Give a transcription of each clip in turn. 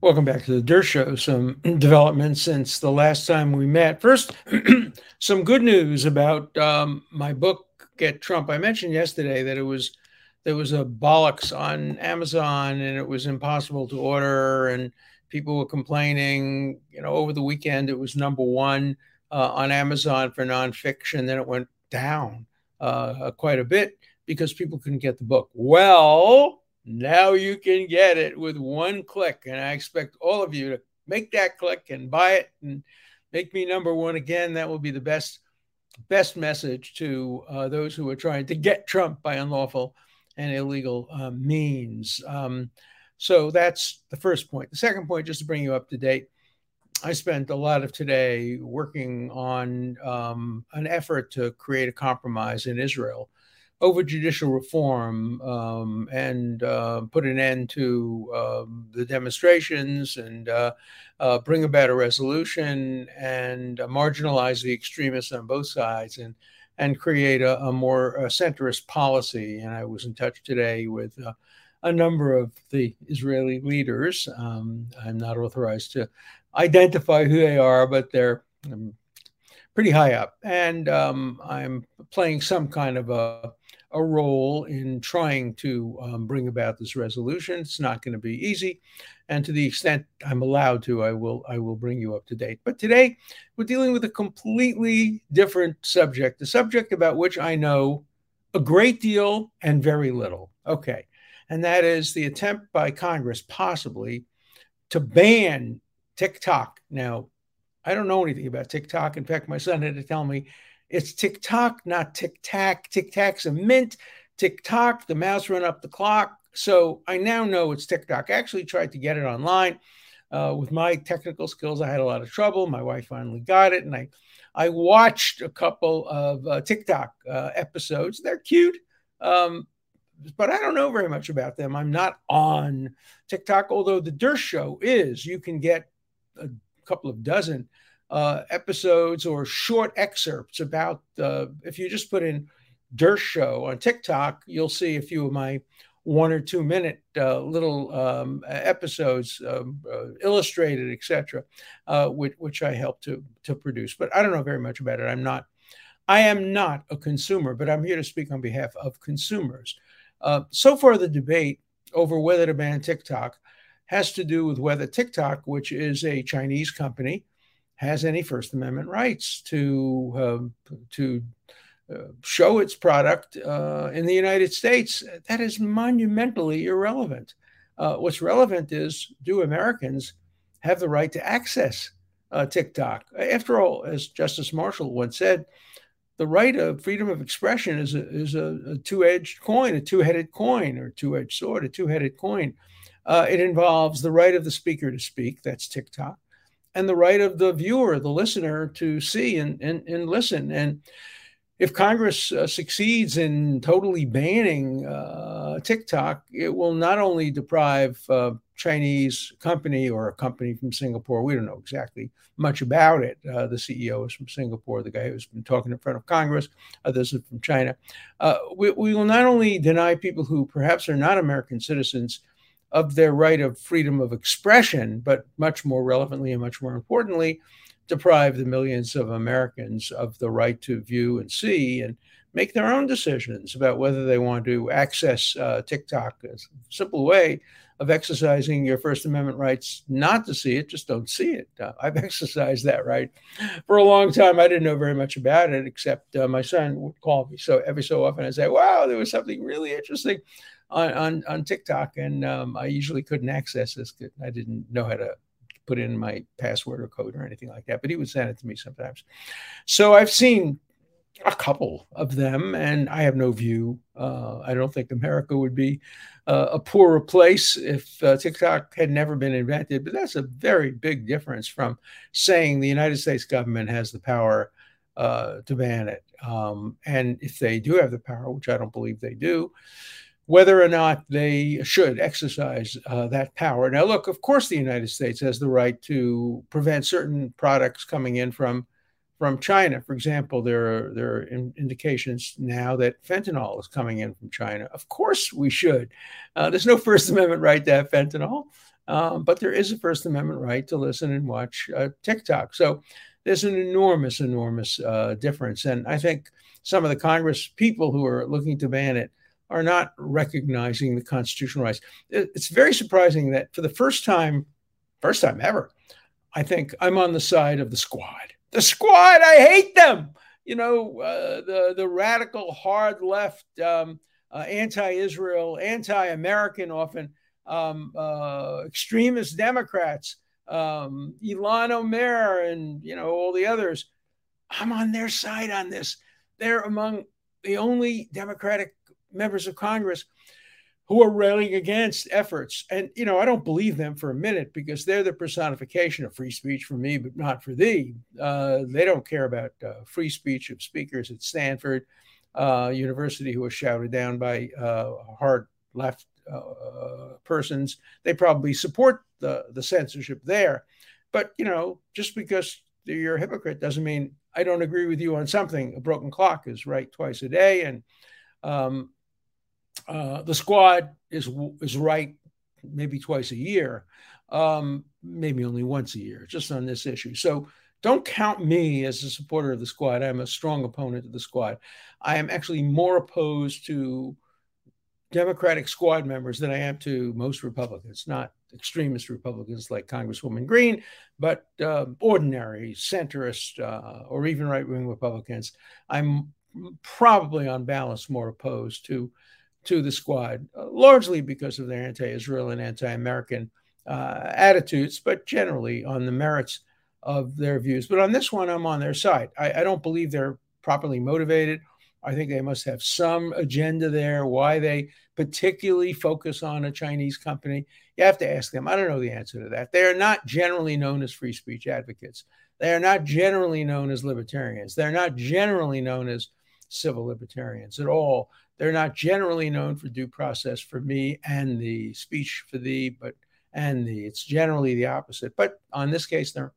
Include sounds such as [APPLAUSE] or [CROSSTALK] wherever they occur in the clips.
Welcome back to the Dershow. Some [CLEARS THROAT] developments since the last time we met. First, [CLEARS THROAT] some good news about um, my book, Get Trump. I mentioned yesterday that it was there was a bollocks on Amazon and it was impossible to order, and people were complaining. You know, over the weekend it was number one uh, on Amazon for nonfiction. Then it went down uh, quite a bit because people couldn't get the book. Well, now you can get it with one click. And I expect all of you to make that click and buy it and make me number one again. That will be the best best message to uh, those who are trying to get Trump by unlawful and illegal uh, means. Um, so that's the first point. The second point, just to bring you up to date, I spent a lot of today working on um, an effort to create a compromise in Israel over judicial reform um, and uh, put an end to um, the demonstrations and uh, uh, bring about a resolution and uh, marginalize the extremists on both sides and and create a, a more a centrist policy. And I was in touch today with uh, a number of the Israeli leaders. Um, I'm not authorized to identify who they are, but they're um, pretty high up. And um, I'm playing some kind of a a role in trying to um, bring about this resolution. It's not going to be easy, and to the extent I'm allowed to, I will I will bring you up to date. But today we're dealing with a completely different subject, a subject about which I know a great deal and very little. Okay, and that is the attempt by Congress, possibly, to ban TikTok. Now, I don't know anything about TikTok. In fact, my son had to tell me it's TikTok, not Tic Tac. Tic Tac's a mint. TikTok, the mouse run up the clock. So I now know it's TikTok. I actually tried to get it online. Uh, with my technical skills, I had a lot of trouble. My wife finally got it, and I, I watched a couple of uh, TikTok uh, episodes. They're cute, um, but I don't know very much about them. I'm not on TikTok, although the Dershow is. You can get a couple of dozen uh, episodes or short excerpts about uh, if you just put in Dershow on TikTok, you'll see a few of my one or two minute uh, little um, episodes, um, uh, illustrated, etc., uh, which, which I help to to produce. But I don't know very much about it. I'm not. I am not a consumer, but I'm here to speak on behalf of consumers. Uh, so far, the debate over whether to ban TikTok has to do with whether TikTok, which is a Chinese company, has any First Amendment rights to uh, to uh, show its product uh, in the United States. That is monumentally irrelevant. Uh, what's relevant is do Americans have the right to access uh, TikTok? After all, as Justice Marshall once said, the right of freedom of expression is a, is a, a two-edged coin, a two-headed coin, or two-edged sword, a two-headed coin. Uh, it involves the right of the speaker to speak. That's TikTok and the right of the viewer, the listener, to see and, and, and listen. And if Congress uh, succeeds in totally banning uh, TikTok, it will not only deprive uh, Chinese company or a company from Singapore. We don't know exactly much about it. Uh, the CEO is from Singapore. The guy who's been talking in front of Congress, others are from China. Uh, we, we will not only deny people who perhaps are not American citizens of their right of freedom of expression, but much more relevantly and much more importantly, deprive the millions of Americans of the right to view and see and make their own decisions about whether they want to access uh, TikTok. A simple way of exercising your First Amendment rights not to see it, just don't see it. Uh, I've [LAUGHS] exercised that right for a long time. I didn't know very much about it, except uh, my son would call me so every so often and say, "Wow, there was something really interesting." On on, on TikTok, and um, I usually couldn't access this. I didn't know how to put in my password or code or anything like that. But he would send it to me sometimes. So I've seen a couple of them, and I have no view. Uh, I don't think America would be uh, a poorer place if uh, TikTok had never been invented. But that's a very big difference from saying the United States government has the power uh, to ban it. Um, and if they do have the power, which I don't believe they do, whether or not they should exercise uh, that power. Now, look, of course, the United States has the right to prevent certain products coming in from from China. For example, there are there are in indications now that fentanyl is coming in from China. Of course, we should. Uh, there's no [LAUGHS] First Amendment right to have fentanyl. Um, but there is a First Amendment right to listen and watch uh, TikTok. So there's an enormous, enormous uh, difference. And I think some of the Congress people who are looking to ban it are not recognizing the constitutional rights. It's very surprising that for the first time, first time ever, I think I'm on the side of the squad. The squad, I hate them. You know, uh, the the radical hard left, um, uh, anti-Israel, anti-American, often um, uh, extremist Democrats, um, Ilhan Omar, and you know all the others. I'm on their side on this. They're among the only Democratic members of Congress who are railing against efforts. And, you know, I don't believe them for a minute because they're the personification of free speech for me, but not for thee. Uh, they don't care about uh, free speech of speakers at Stanford uh, University who are shouted down by uh, hard left uh, persons. They probably support the, the censorship there. But, you know, just because you're a hypocrite doesn't mean I don't agree with you on something. A broken clock is right twice a day. And, um, uh, the squad is is right maybe twice a year, um, maybe only once a year, just on this issue. So don't count me as a supporter of the squad. I'm a strong opponent of the squad. I am actually more opposed to Democratic squad members than I am to most Republicans, not extremist Republicans like Congresswoman Greene, but uh, ordinary centrist uh, or even right wing Republicans. I'm probably on balance more opposed to to the squad, uh, largely because of their anti-Israel and anti-American uh, attitudes, but generally on the merits of their views. But on this one, I'm on their side. I, I don't believe they're properly motivated. I think they must have some agenda there. Why they particularly focus on a Chinese company, you have to ask them. I don't know the answer to that. They are not generally known as free speech advocates. They are not generally known as libertarians. They're not generally known as civil libertarians at all. They're not generally known for due process for me and the speech for thee, but and the it's generally the opposite. But on this case, they're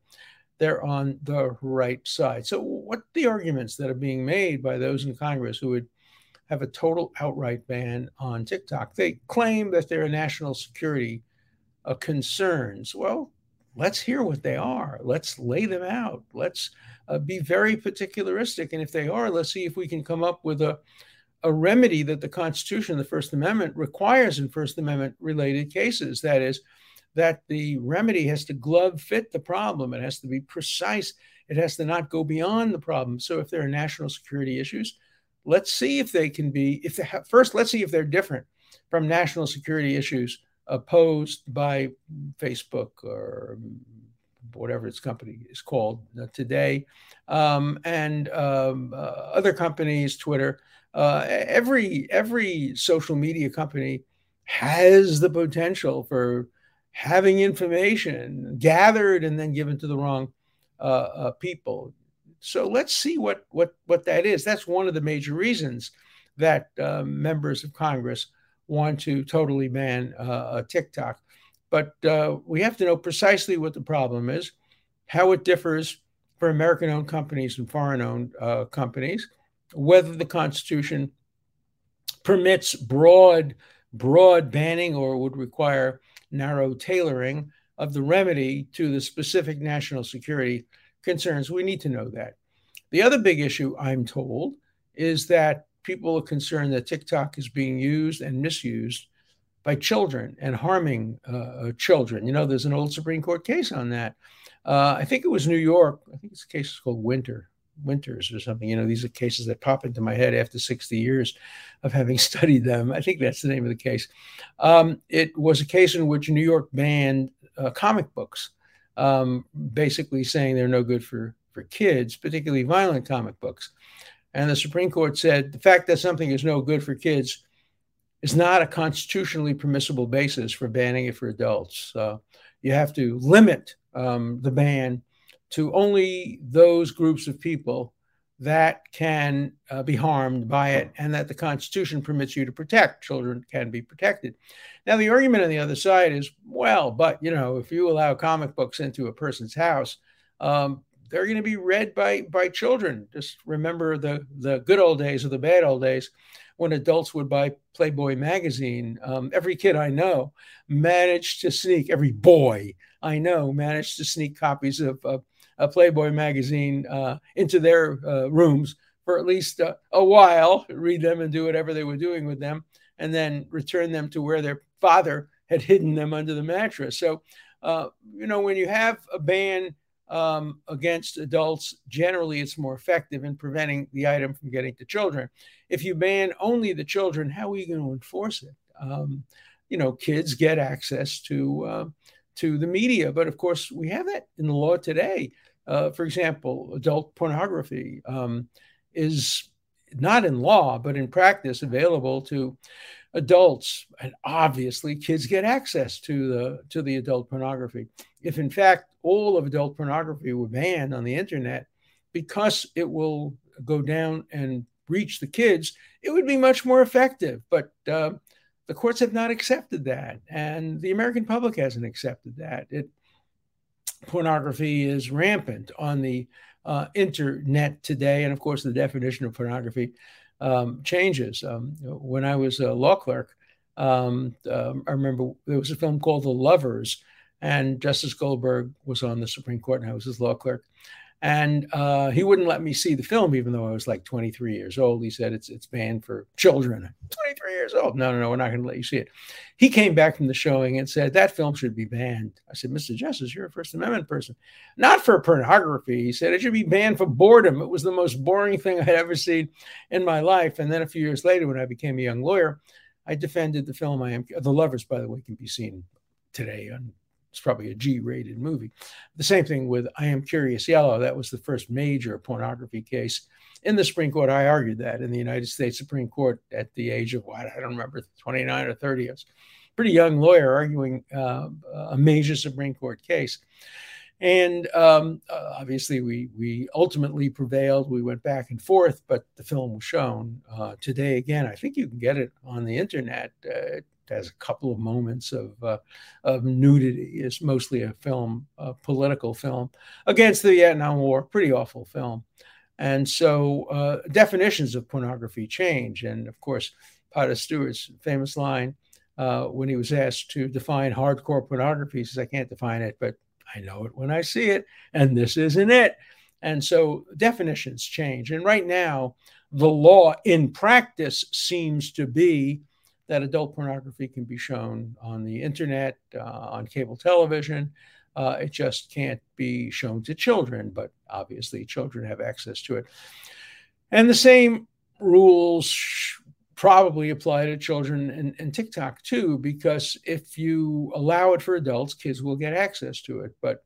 they're on the right side. So what the arguments that are being made by those in Congress who would have a total outright ban on TikTok? They claim that there are national security uh, concerns. Well, let's hear what they are. Let's lay them out. Let's uh, be very particularistic. And if they are, let's see if we can come up with a a remedy that the Constitution, the First Amendment, requires in First Amendment related cases. That is, that the remedy has to glove fit the problem. It has to be precise. It has to not go beyond the problem. So, if there are national security issues, let's see if they can be. If they have, first, let's see if they're different from national security issues opposed by Facebook or whatever its company is called today, um, and um, uh, other companies, Twitter uh, every every social media company has the potential for having information gathered and then given to the wrong uh, uh, people. So let's see what what what that is. That's one of the major reasons that uh, members of Congress want to totally ban uh, TikTok. But uh, we have to know precisely what the problem is, how it differs for American-owned companies and foreign-owned companies whether the Constitution permits broad, broad banning or would require narrow tailoring of the remedy to the specific national security concerns. We need to know that. The other big issue, I'm told, is that people are concerned that TikTok is being used and misused by children and harming uh, children. You know, there's an old Supreme Court case on that. Uh, I think it was New York. I think a case called Winter. Winters or something. You know, these are cases that pop into my head after 60 years of having [LAUGHS] studied them. I think that's the name of the case. Um, it was a case in which New York banned uh, comic books, um, basically saying they're no good for, for kids, particularly violent comic books. And the Supreme Court said the fact that something is no good for kids is not a constitutionally permissible basis for banning it for adults. Uh, you have to limit um, the ban to only those groups of people that can uh, be harmed by it and that the Constitution permits you to protect. Children can be protected. Now, the argument on the other side is well, but you know, if you allow comic books into a person's house, um, they're going to be read by by children. Just remember the the good old days or the bad old days when adults would buy Playboy magazine. Um, every kid I know managed to sneak, every boy I know managed to sneak copies of a Playboy magazine uh, into their uh, rooms for at least uh, a while, read them and do whatever they were doing with them, and then return them to where their father had hidden them under the mattress. So, you know, when you have a ban um, against adults, generally it's more effective in preventing the item from getting to children. If you ban only the children, how are you going to enforce it? Um, you know, kids get access to uh, to the media, but of course we have that in the law today. Uh, for example, adult pornography um, is not in law, but in practice available to adults. And obviously kids get access to the to the adult pornography. If in fact all of adult pornography were banned on the internet because it will go down and reach the kids it would be much more effective. But uh, the courts have not accepted that and the american public hasn't accepted that. It pornography is rampant on the uh, internet today and of course the definition of pornography um, changes. Um, when I was a law clerk, um, um, I remember there was a film called The Lovers, and Justice Goldberg was on the Supreme Court, and I was his law clerk. And uh, he wouldn't let me see the film, even though I was like 23 years old. He said it's it's banned for children. [LAUGHS] 23 years old. No, no, no, we're not going to let you see it. He came back from the showing and said that film should be banned. I said, Mr. Justice, you're a First Amendment person, not for pornography. He said it should be banned for boredom. It was the most boring thing I'd ever seen in my life. And then a few years later, when I became a young lawyer, I defended the film. I am the lovers, by the way, can be seen today on it's probably a G rated movie. The same thing with I Am Curious Yellow. That was the first major pornography case in the Supreme Court. I argued that in the United States Supreme Court at the age of what? I don't remember, 29 or 30. I was pretty young lawyer arguing uh, a major Supreme Court case. And um, uh, obviously, we we ultimately prevailed. We went back and forth, but the film was shown uh, today again. I think you can get it on the internet. Uh, has a couple of moments of uh, of nudity. It's mostly a film, a political film against the Vietnam War. Pretty awful film, and so uh, definitions of pornography change. And of course, Potter Stewart's famous line uh, when he was asked to define hardcore pornography, he says, "I can't define it, but I know it when I see it, and this isn't it." And so definitions change. And right now, the law in practice seems to be that adult pornography can be shown on the internet, uh, on cable television. Uh, it just can't be shown to children, but obviously children have access to it. And the same rules probably apply to children and, and TikTok too, because if you allow it for adults, kids will get access to it. But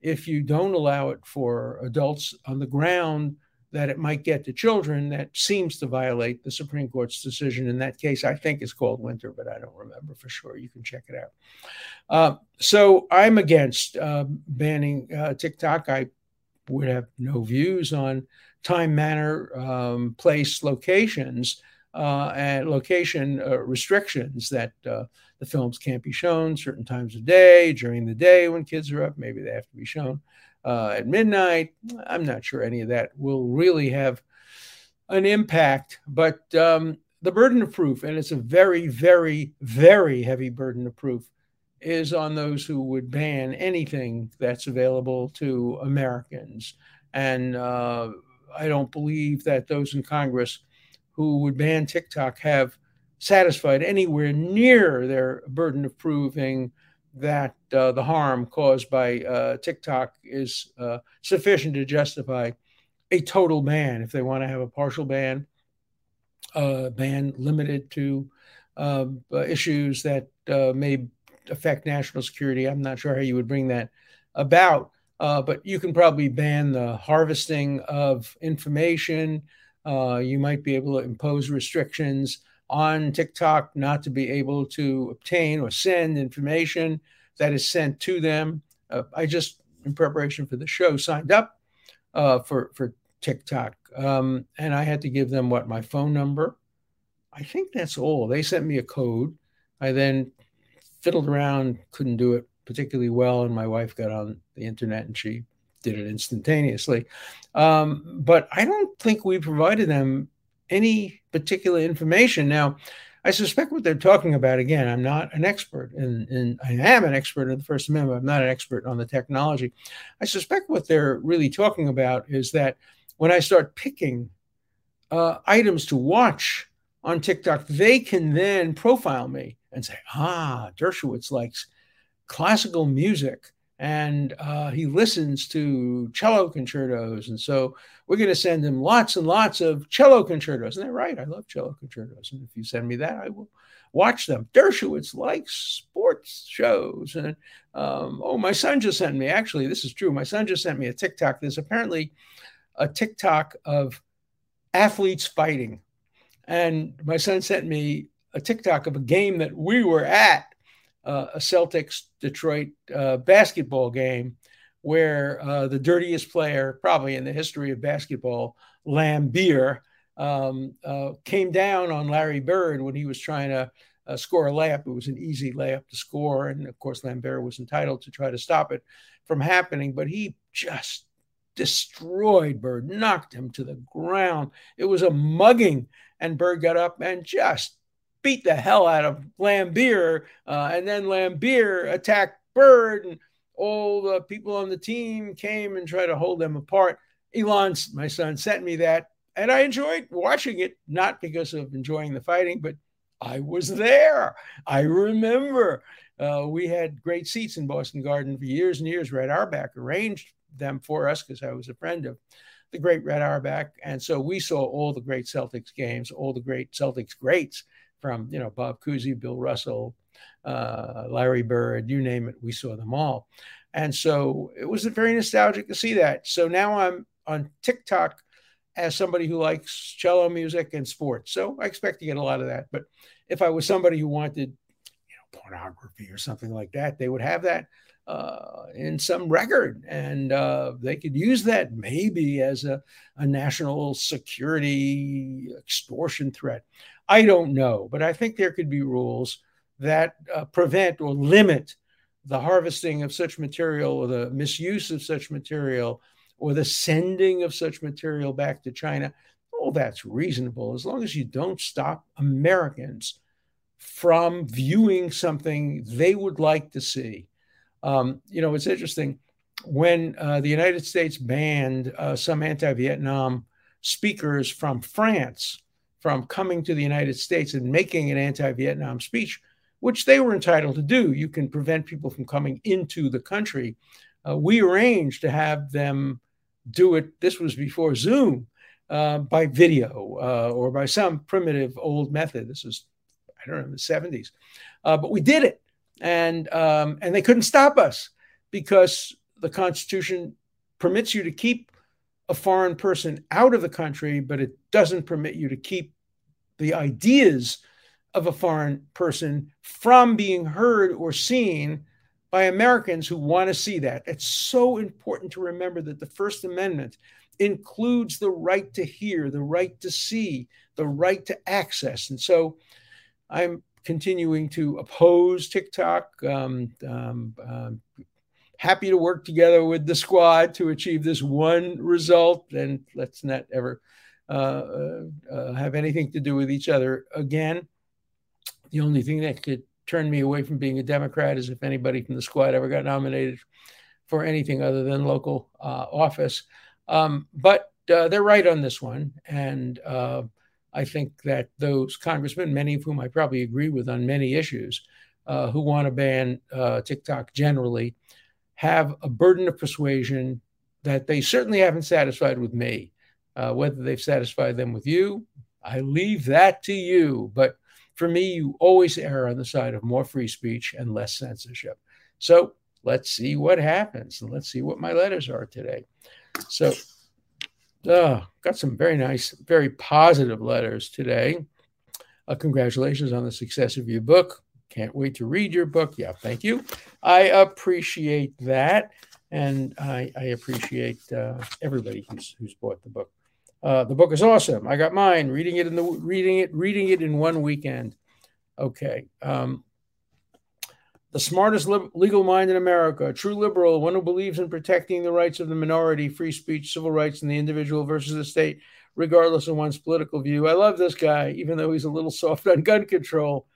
if you don't allow it for adults on the ground, that it might get to children that seems to violate the Supreme Court's decision in that case. I think it's called Winter, but I don't remember for sure. You can check it out. Uh, so I'm against uh, banning uh, TikTok. I would have no views on time, manner, um, place, locations, uh, and location uh, restrictions that uh, the films can't be shown certain times of day, during the day when kids are up. Maybe they have to be shown uh, at midnight. I'm not sure any of that will really have an impact, but um, the burden of proof, and it's a very, very, very heavy burden of proof, is on those who would ban anything that's available to Americans. And uh, I don't believe that those in Congress who would ban TikTok have satisfied anywhere near their burden of proving that uh, the harm caused by uh, TikTok is uh, sufficient to justify a total ban. If they want to have a partial ban, uh, ban limited to um, uh, issues that uh, may affect national security, I'm not sure how you would bring that about. but you can probably ban the harvesting of information. you might be able to impose restrictions on TikTok not to be able to obtain or send information that is sent to them. Uh, I just, in preparation for the show, signed up uh, for for TikTok, um, and I had to give them what my phone number. I think that's all. They sent me a code. I then fiddled around, couldn't do it particularly well, and my wife got on the internet and she did it instantaneously. Um, but I don't think we provided them any particular information. Now, I suspect what they're talking about. Again, I'm not an expert, and I am an expert in the First Amendment. I'm not an expert on the technology. I suspect what they're really talking about is that when I start picking uh, items to watch on TikTok, they can then profile me and say, "Ah, Dershowitz likes classical music." And uh, he listens to cello concertos. And so we're going to send him lots and lots of cello concertos. And they're right. I love cello concertos. And if you send me that, I will watch them. Dershowitz likes sports shows. And um, oh, my son just sent me, actually, this is true. My son just sent me a TikTok. There's apparently a TikTok of athletes fighting. And my son sent me a TikTok of a game that we were at a Celtics Detroit uh, basketball game where uh, the dirtiest player, probably in the history of basketball, Laimbeer, um, uh, came down on Larry Bird when he was trying to uh, score a layup. It was an easy layup to score. And of course, Laimbeer was entitled to try to stop it from happening, but he just destroyed Bird, knocked him to the ground. It was a mugging. And Bird got up and just beat the hell out of Laimbeer, uh, and then Laimbeer attacked Bird, and all the people on the team came and tried to hold them apart. Elon, my son, sent me that, and I enjoyed watching it, not because of enjoying the fighting, but I was there. I remember uh, we had great seats in Boston Garden for years and years. Red Auerbach arranged them for us because I was a friend of the great Red Auerbach. And so we saw all the great Celtics games, all the great Celtics greats from you know Bob Cousy, Bill Russell, uh, Larry Bird, you name it, we saw them all, and so it was very nostalgic to see that. So now I'm on TikTok as somebody who likes cello music and sports, so I expect to get a lot of that. But if I was somebody who wanted, you know, pornography or something like that, they would have that. Uh, in some record, and uh, they could use that maybe as a, a national security extortion threat. I don't know, but I think there could be rules that uh, prevent or limit the harvesting of such material or the misuse of such material or the sending of such material back to China. Oh, that's reasonable as long as you don't stop Americans from viewing something they would like to see. Um, you know, it's interesting when uh, the United States banned uh, some anti Vietnam speakers from France from coming to the United States and making an anti Vietnam speech, which they were entitled to do. You can prevent people from coming into the country. Uh, we arranged to have them do it. This was before Zoom uh, by video uh, or by some primitive old method. This was, I don't know, in the 70s. Uh, but we did it. And, um, and they couldn't stop us because the Constitution permits you to keep a foreign person out of the country, but it doesn't permit you to keep the ideas of a foreign person from being heard or seen by Americans who want to see that. It's so important to remember that the First Amendment includes the right to hear, the right to see, the right to access. And so I'm continuing to oppose TikTok. Um, um, um, happy to work together with the squad to achieve this one result. And let's not ever uh, uh, uh, have anything to do with each other again. The only thing that could turn me away from being a Democrat is if anybody from the squad ever got nominated for anything other than local uh, office. Um, but uh, they're right on this one. And uh, I think that those congressmen, many of whom I probably agree with on many issues, who want to ban TikTok generally, have a burden of persuasion that they certainly haven't satisfied with me. Uh, whether they've satisfied them with you, I leave that to you. But for me, you always err on the side of more free speech and less censorship. So let's see what happens and let's see what my letters are today. So, uh, got some very nice, very positive letters today. Uh, congratulations on the success of your book. Can't wait to read your book. Yeah, thank you. I appreciate that. And I, I appreciate uh, everybody who's, who's bought the book. Uh, the book is awesome. I got mine. Reading it in the reading it reading it in one weekend. Okay. Um, the smartest li- legal mind in America, a true liberal, one who believes in protecting the rights of the minority, free speech, civil rights, and the individual versus the state, regardless of one's political view. I love this guy, even though he's a little [LAUGHS] soft on gun control,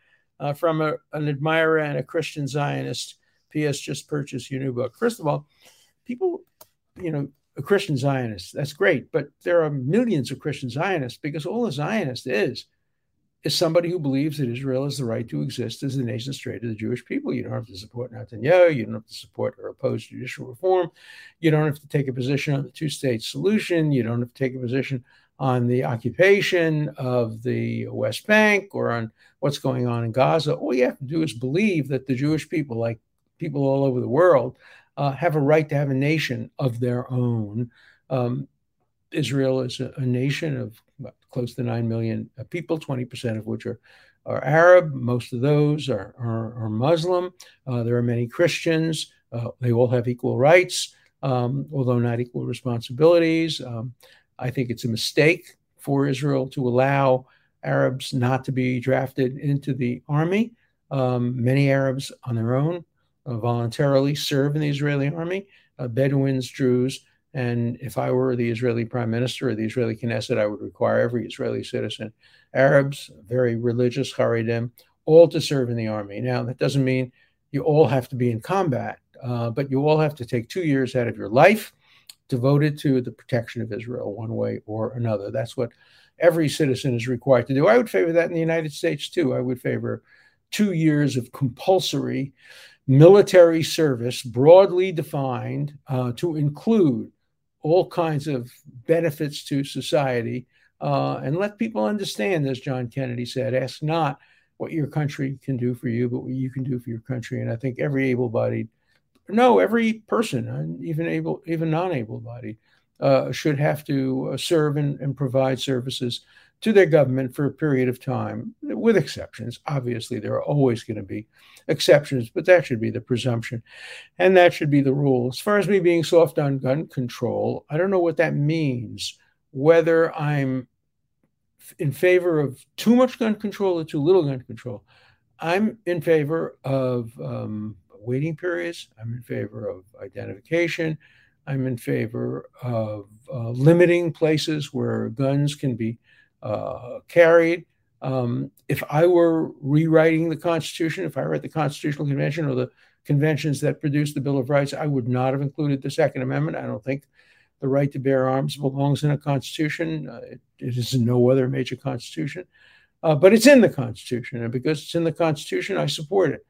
uh, from a, an admirer and a Christian Zionist. P.S. Just purchased your new book. First of all, people, you know, a Christian Zionist, that's great, but there are millions of Christian Zionists because all a Zionist is is somebody who believes that Israel has the right to exist as a nation state to the Jewish people. You don't have to support Netanyahu. You don't have to support or oppose judicial reform. You don't have to take a position on the two state solution. You don't have to take a position on the occupation of the West Bank or on what's going on in Gaza. All you have to do is believe that the Jewish people, like people all over the world, uh, have a right to have a nation of their own. Um, Israel is a, a nation of close to 9 million people, 20% of which are, are Arab. Most of those are, are, are Muslim. Uh, there are many Christians. Uh, they all have equal rights, um, although not equal responsibilities. Um, I think it's a mistake for Israel to allow Arabs not to be drafted into the army. Um, many Arabs on their own uh, voluntarily serve in the Israeli army, uh, Bedouins, Druze, and if I were the Israeli prime minister or the Israeli Knesset, I would require every Israeli citizen, Arabs, very religious, Haredim, all to serve in the army. Now, that doesn't mean you all have to be in combat, uh, but you all have to take two years out of your life devoted to the protection of Israel, one way or another. That's what every citizen is required to do. I would favor that in the United States too. I would favor two years of compulsory military service, broadly defined, uh, to include all kinds of benefits to society uh, and let people understand, as John Kennedy said, ask not what your country can do for you, but what you can do for your country. And I think every able-bodied, no, every person, even able, even non-able-bodied, uh, should have to uh, serve and, and provide services to their government for a period of time, with exceptions. Obviously, there are always going to be exceptions, but that should be the presumption. And that should be the rule. As far as me being soft on gun control, I don't know what that means, whether I'm in favor of too much gun control or too little gun control. I'm in favor of um, waiting periods, I'm in favor of identification. I'm in favor of uh, limiting places where guns can be uh, carried. Um, if I were rewriting the Constitution, if I were at the Constitutional Convention or the conventions that produced the Bill of Rights, I would not have included the Second Amendment. I don't think the right to bear arms belongs in a constitution. Uh, it, it is in no other major constitution, uh, but it's in the Constitution. And because it's in the Constitution, I support it.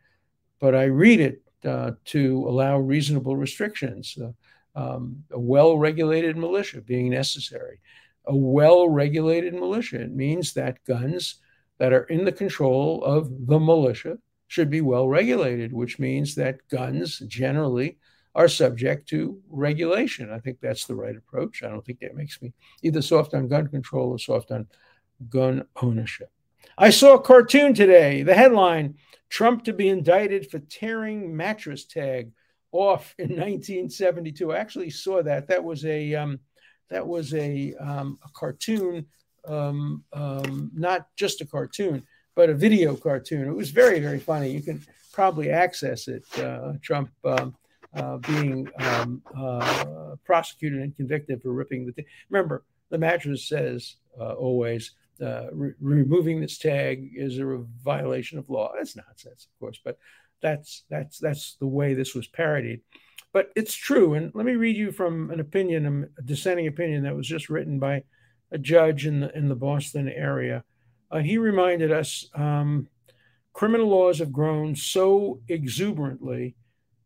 But I read it uh, to allow reasonable restrictions, uh, um, a well regulated militia being necessary a well regulated militia. It means that guns that are in the control of the militia should be well regulated, which means that guns generally are subject to regulation. I think that's the right approach. I don't think that makes me either soft on gun control or soft on gun ownership. I saw a cartoon today. The headline Trump to be indicted for tearing mattress tag off in 1972. I actually saw that. That was a um, that was a, um, a cartoon, um, um, not just a cartoon, but a video cartoon. It was very, very funny. You can probably access it. Uh, Trump um, uh, being um, uh, prosecuted and convicted for ripping the. T- Remember, the mattress says uh, always uh, re- removing this tag is a violation of law. That's nonsense, of course, but that's that's that's the way this was parodied. But it's true. And let me read you from an opinion, um, a dissenting opinion that was just written by a judge in the in the Boston area. Uh, he reminded us um, criminal laws have grown so exuberantly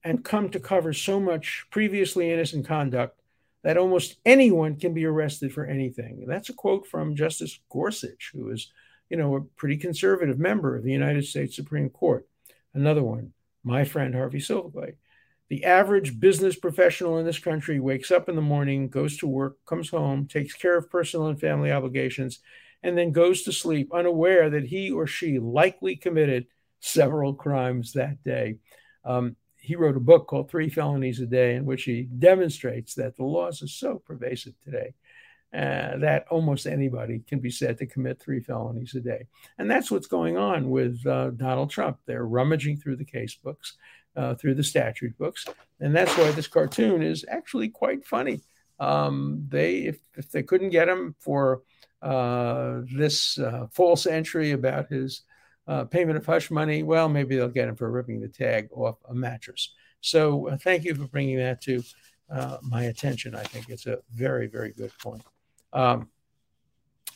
and come to cover so much previously innocent conduct that almost anyone can be arrested for anything. That's a quote from Justice Gorsuch, who is, you know, a pretty conservative member of the United States Supreme Court. Another one, my friend Harvey Silverglate. The average business professional in this country wakes up in the morning, goes to work, comes home, takes care of personal and family obligations, and then goes to sleep unaware that he or she likely committed several crimes that day. Um, he wrote a book called Three Felonies a Day, in which he demonstrates that the laws are so pervasive today uh, that almost anybody can be said to commit three felonies a day. And that's what's going on with uh, Donald Trump. They're rummaging through the case books uh, through the statute books. And that's why this cartoon is actually quite funny. Um, they, if, if they couldn't get him for uh, this uh, false entry about his uh, payment of hush money, well, maybe they'll get him for ripping the tag off a mattress. So uh, thank you for bringing that to uh, my attention. I think it's a very, very good point. Um,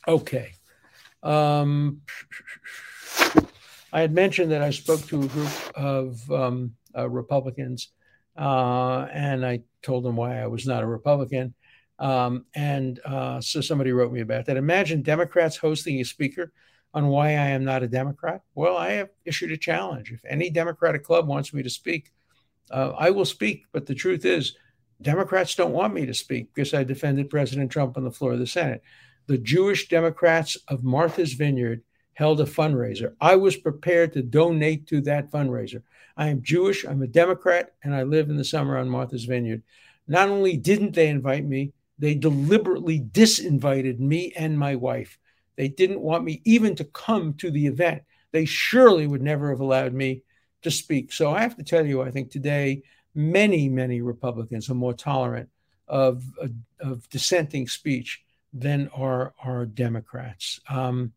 okay. Um, I had mentioned that I spoke to a group of um, uh, Republicans, uh, and I told them why I was not a Republican. Um, and uh, so somebody wrote me about that. Imagine Democrats hosting a speaker on why I am not a Democrat. Well, I have issued a challenge. If any Democratic club wants me to speak, uh, I will speak. But the truth is, Democrats don't want me to speak because I defended President Trump on the floor of the Senate. The Jewish Democrats of Martha's Vineyard held a fundraiser. I was prepared to donate to that fundraiser. I am Jewish, I'm a Democrat, and I live in the summer on Martha's Vineyard. Not only didn't they invite me, they deliberately disinvited me and my wife. They didn't want me even to come to the event. They surely would never have allowed me to speak. So I have to tell you, I think today many, many Republicans are more tolerant of, of dissenting speech than are, are Democrats. Um,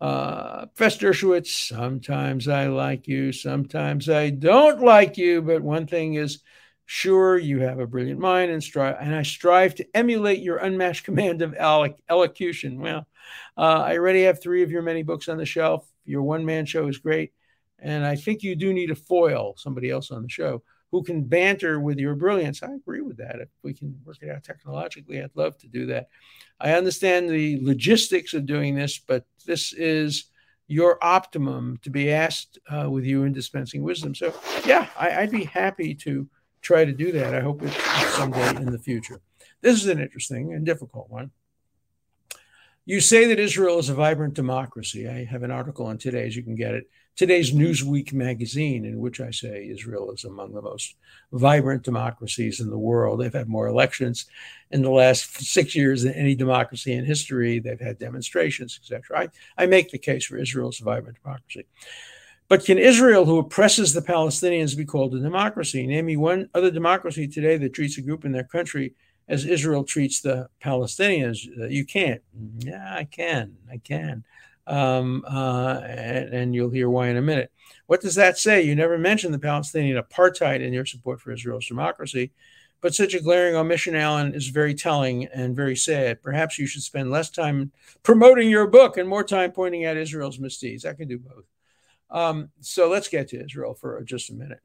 uh, Professor Dershowitz, sometimes I like you, sometimes I don't like you, but one thing is sure, you have a brilliant mind and strive, and I strive to emulate your unmatched [LAUGHS] command of elocution. Well, uh, I already have three of your many books on the shelf. Your one man show is great. And I think you do need a foil, somebody else on the show, who can banter with your brilliance. I agree with that. If we can work it out technologically, I'd love to do that. I understand the logistics of doing this, but this is your optimum to be asked uh, with you in dispensing wisdom. So, yeah, I, would be happy to try to do that. I hope it's someday in the future. This is an interesting and difficult one. You say that Israel is a vibrant democracy. I have an article on today's, you can get it today's Newsweek magazine, in which I say Israel is among the most vibrant democracies in the world. They've had more elections in the last six years than any democracy in history. They've had demonstrations, etc. I, I make the case for Israel's vibrant democracy. But can Israel, who oppresses the Palestinians, be called a democracy? Name me one other democracy today that treats a group in their country as Israel treats the Palestinians. Uh, you can't. Yeah, I can. I can um, uh, and, and, you'll hear why in a minute. What does that say? You never mentioned the Palestinian apartheid in your support for Israel's democracy, but such a glaring omission, Alan, is very telling and very sad. Perhaps you should spend less time promoting your book and more time pointing out Israel's misdeeds. I can do both. Um, so let's get to Israel for just a minute.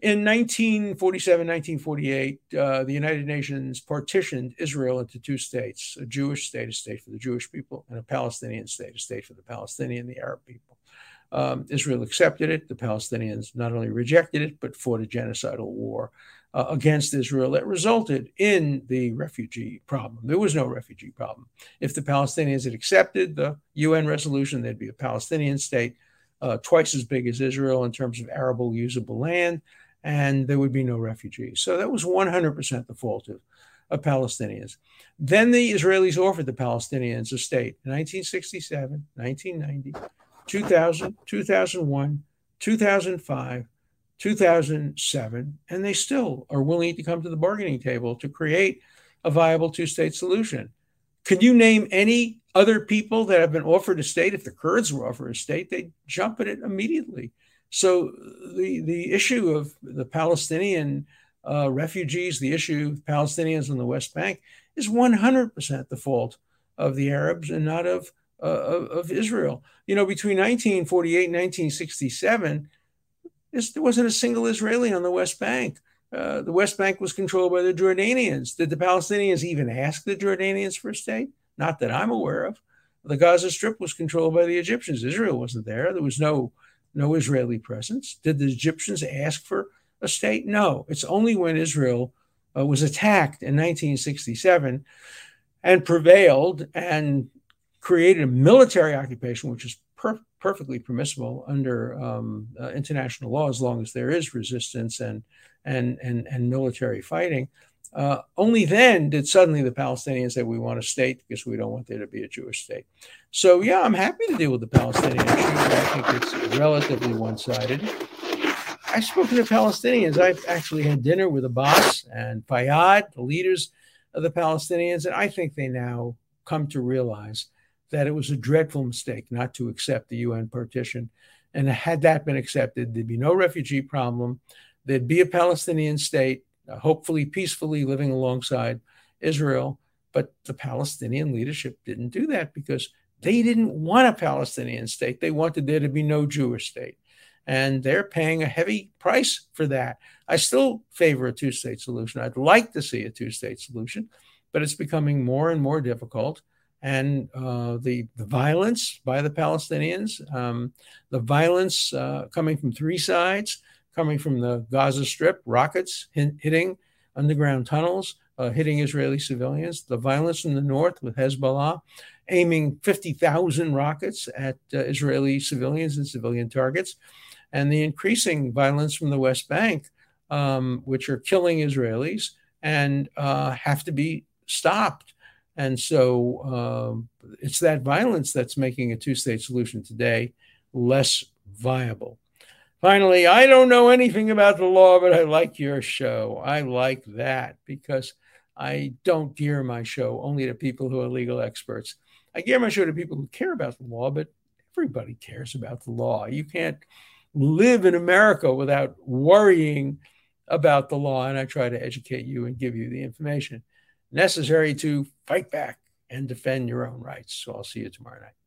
In 1947, 1948, uh, the United Nations partitioned Israel into two states a Jewish state, a state for the Jewish people, and a Palestinian state, a state for the Palestinian, the Arab people. Um, Israel accepted it. The Palestinians not only rejected it, but fought a genocidal war uh, against Israel that resulted in the refugee problem. There was no refugee problem. If the Palestinians had accepted the UN resolution, there'd be a Palestinian state uh, twice as big as Israel in terms of arable usable land and there would be no refugees. So that was 100% the fault of, of Palestinians. Then the Israelis offered the Palestinians a state in 1967, 1990, 2000, 2001, 2005, 2007, and they still are willing to come to the bargaining table to create a viable two state solution. Can you name any other people that have been offered a state? If the Kurds were offered a state, they'd jump at it immediately. So the the issue of the Palestinian uh, refugees, the issue of Palestinians on the West Bank, is 100% the fault of the Arabs and not of, uh, of, of Israel. You know, between 1948 and 1967, there wasn't a single Israeli on the West Bank. Uh, the West Bank was controlled by the Jordanians. Did the Palestinians even ask the Jordanians for a state? Not that I'm aware of. The Gaza Strip was controlled by the Egyptians. Israel wasn't there. There was no no Israeli presence. Did the Egyptians ask for a state? No. It's only when Israel uh, was attacked in 1967 and prevailed and created a military occupation, which is per- perfectly permissible under um, uh, international law as long as there is resistance and and and, and military fighting. Uh, only then did suddenly the Palestinians say, we want a state because we don't want there to be a Jewish state. So, yeah, I'm happy to deal with the Palestinian issue. I think it's relatively one sided. I've spoken to Palestinians. I've actually had dinner with Abbas and Fayyad, the leaders of the Palestinians. And I think they now come to realize that it was a dreadful mistake not to accept the UN partition. And had that been accepted, there'd be no refugee problem. There'd be a Palestinian state, uh, hopefully peacefully living alongside Israel. But the Palestinian leadership didn't do that because they didn't want a Palestinian state. They wanted there to be no Jewish state. And they're paying a heavy price for that. I still favor a two state solution. I'd like to see a two state solution, but it's becoming more and more difficult. And uh, the, the violence by the Palestinians, um, the violence uh, coming from three sides, coming from the Gaza Strip, rockets hit, hitting underground tunnels, uh, hitting Israeli civilians, the violence in the north with Hezbollah, aiming 50,000 rockets at uh, Israeli civilians and civilian targets, and the increasing violence from the West Bank, um, which are killing Israelis and uh, have to be stopped. And so um, it's that violence that's making a two state solution today less viable. Finally, I don't know anything about the law, but I like your show. I like that because I don't gear my show only to people who are legal experts. I gear my show to people who care about the law, but everybody cares about the law. You can't live in America without worrying about the law. And I try to educate you and give you the information necessary to fight back and defend your own rights. So I'll see you tomorrow night.